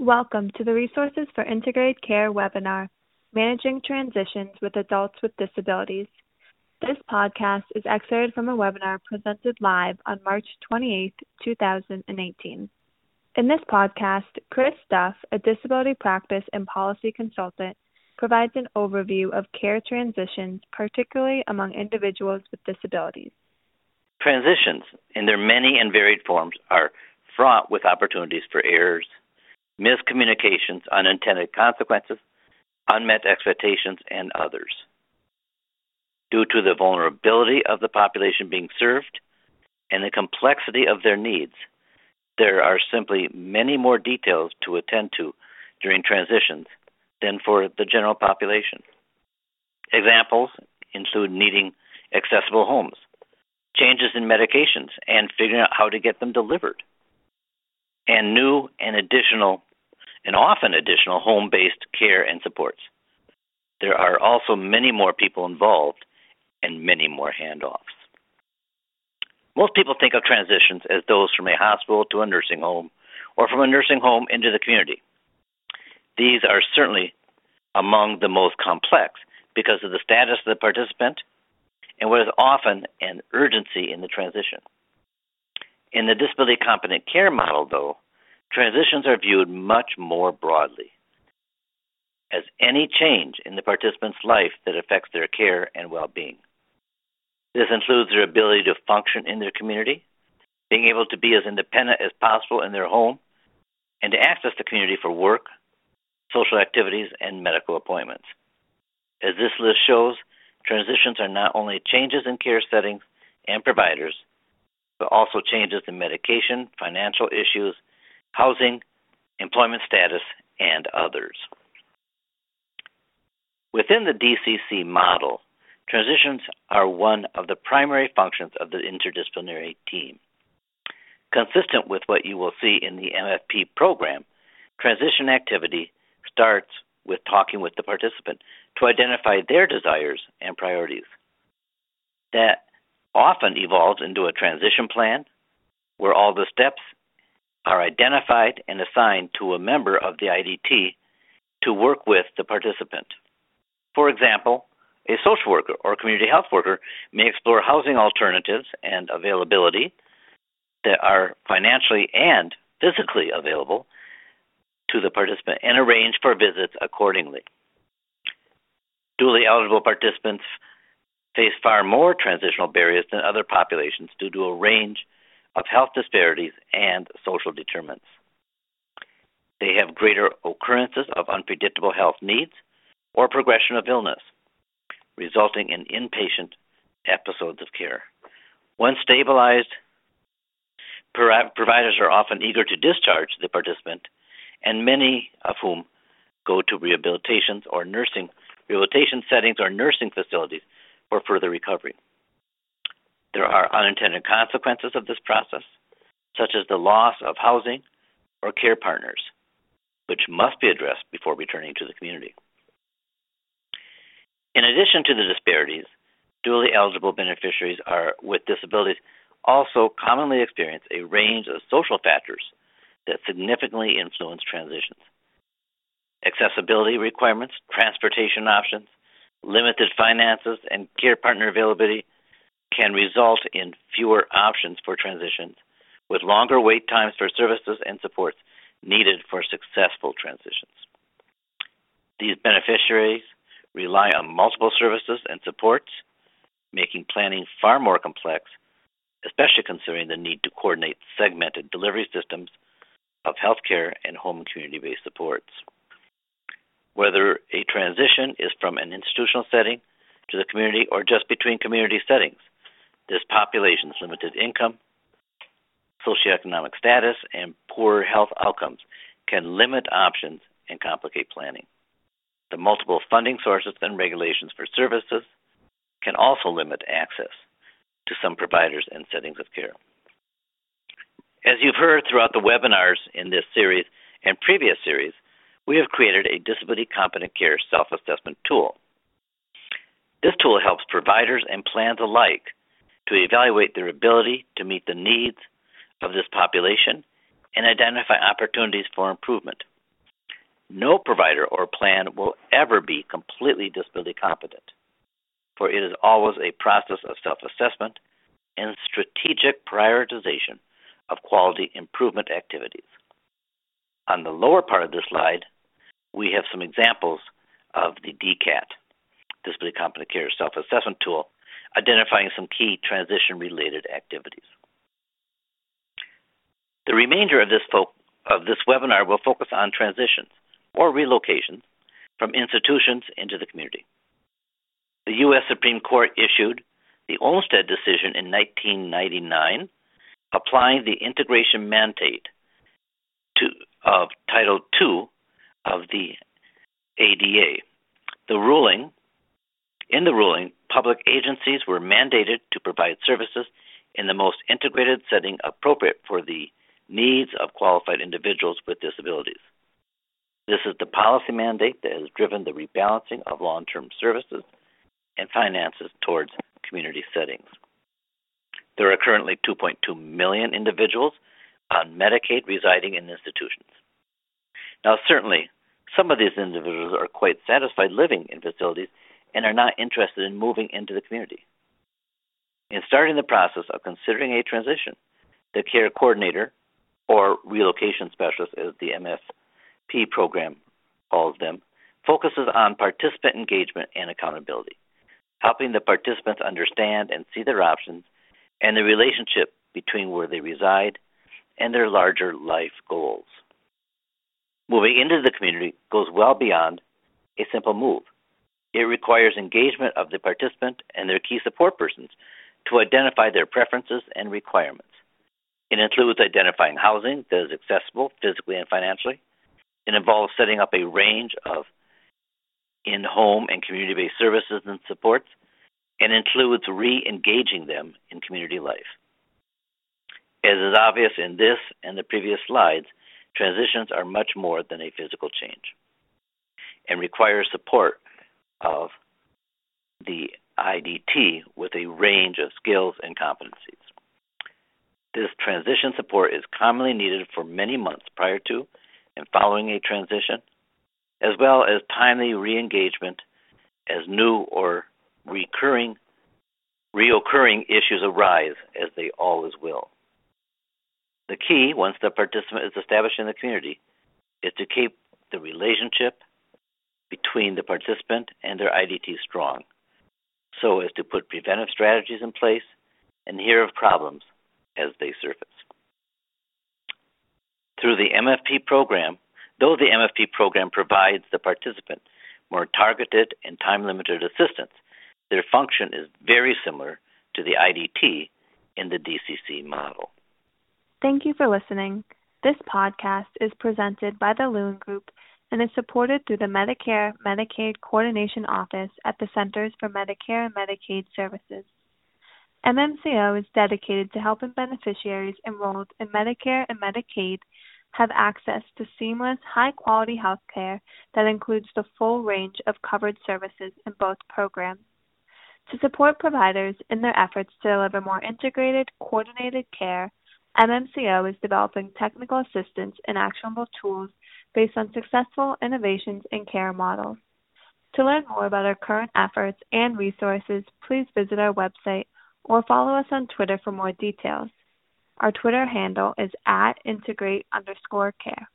Welcome to the Resources for Integrated Care webinar, Managing Transitions with Adults with Disabilities. This podcast is excerpted from a webinar presented live on March 28, 2018. In this podcast, Chris Duff, a disability practice and policy consultant, provides an overview of care transitions, particularly among individuals with disabilities. Transitions, in their many and varied forms, are fraught with opportunities for errors, miscommunications, unintended consequences, unmet expectations, and others. Due to the vulnerability of the population being served and the complexity of their needs, there are simply many more details to attend to during transitions than for the general population. Examples include needing accessible homes, changes in medications, and figuring out how to get them delivered, and new and additional and often additional home based care and supports. There are also many more people involved and many more handoffs. Most people think of transitions as those from a hospital to a nursing home or from a nursing home into the community. These are certainly among the most complex because of the status of the participant and what is often an urgency in the transition. In the disability competent care model, though, transitions are viewed much more broadly as any change in the participant's life that affects their care and well being. This includes their ability to function in their community, being able to be as independent as possible in their home, and to access the community for work, social activities, and medical appointments. As this list shows, transitions are not only changes in care settings and providers, but also changes in medication, financial issues, housing, employment status, and others. Within the DCC model, transitions are one of the primary functions of the interdisciplinary team. Consistent with what you will see in the MFP program, transition activity starts with talking with the participant to identify their desires and priorities. That often evolves into a transition plan where all the steps are identified and assigned to a member of the IDT to work with the participant. For example, a social worker or community health worker may explore housing alternatives and availability that are financially and physically available to the participant and arrange for visits accordingly. Dually eligible participants face far more transitional barriers than other populations due to a range of health disparities and social determinants. They have greater occurrences of unpredictable health needs or progression of illness, resulting in inpatient episodes of care. Once stabilized, providers are often eager to discharge the participant, and many of whom go to rehabilitations or nursing rehabilitation settings or nursing facilities for further recovery. There are unintended consequences of this process, such as the loss of housing or care partners, which must be addressed before returning to the community. In addition to the disparities, dually eligible beneficiaries are with disabilities also commonly experience a range of social factors that significantly influence transitions. Accessibility requirements, transportation options, limited finances, and care partner availability can result in fewer options for transitions, with longer wait times for services and supports needed for successful transitions. These beneficiaries rely on multiple services and supports, making planning far more complex, especially considering the need to coordinate segmented delivery systems of healthcare and home and community based supports. Whether a transition is from an institutional setting to the community or just between community settings, this population's limited income, socioeconomic status, and poor health outcomes can limit options and complicate planning. The multiple funding sources and regulations for services can also limit access to some providers and settings of care. As you've heard throughout the webinars in this series and previous series, we have created a disability competent care self assessment tool. This tool helps providers and plans alike to evaluate their ability to meet the needs of this population and identify opportunities for improvement. no provider or plan will ever be completely disability competent, for it is always a process of self assessment and strategic prioritization of quality improvement activities. On the lower part of this slide, we have some examples of the DCAT, Disability Competent Care Self Assessment Tool, identifying some key transition related activities. The remainder of this, fo- of this webinar will focus on transitions or relocations from institutions into the community. The U.S. Supreme Court issued the Olmstead decision in 1999, applying the integration mandate to, of Title II of the ADA. The ruling, in the ruling, public agencies were mandated to provide services in the most integrated setting appropriate for the needs of qualified individuals with disabilities. This is the policy mandate that has driven the rebalancing of long term services and finances towards community settings. There are currently 2.2 million individuals on Medicaid residing in institutions. Now, certainly, some of these individuals are quite satisfied living in facilities and are not interested in moving into the community. In starting the process of considering a transition, the care coordinator or relocation specialist, as the MFP program calls them, focuses on participant engagement and accountability, helping the participants understand and see their options and the relationship between where they reside and their larger life goals. Moving into the community goes well beyond a simple move. It requires engagement of the participant and their key support persons to identify their preferences and requirements. It includes identifying housing that is accessible physically and financially. It involves setting up a range of in home and community based services and supports, and includes re engaging them in community life. As is obvious in this and the previous slides, transitions are much more than a physical change and require support of the IDT with a range of skills and competencies. This transition support is commonly needed for many months prior to and following a transition, as well as timely re-engagement as new or recurring reoccurring issues arise as they always will. The key, once the participant is established in the community, is to keep the relationship between the participant and their IDT strong, so as to put preventive strategies in place and hear of problems as they surface. Through the MFP program, though the MFP program provides the participant more targeted and time limited assistance, their function is very similar to the IDT in the DCC model. Thank you for listening. This podcast is presented by the Lewin Group and is supported through the Medicare Medicaid Coordination Office at the Centers for Medicare and Medicaid Services. MMCO is dedicated to helping beneficiaries enrolled in Medicare and Medicaid have access to seamless, high quality health care that includes the full range of covered services in both programs. To support providers in their efforts to deliver more integrated, coordinated care, MMCO is developing technical assistance and actionable tools based on successful innovations in care models. To learn more about our current efforts and resources, please visit our website or follow us on Twitter for more details. Our Twitter handle is at integrate underscore care.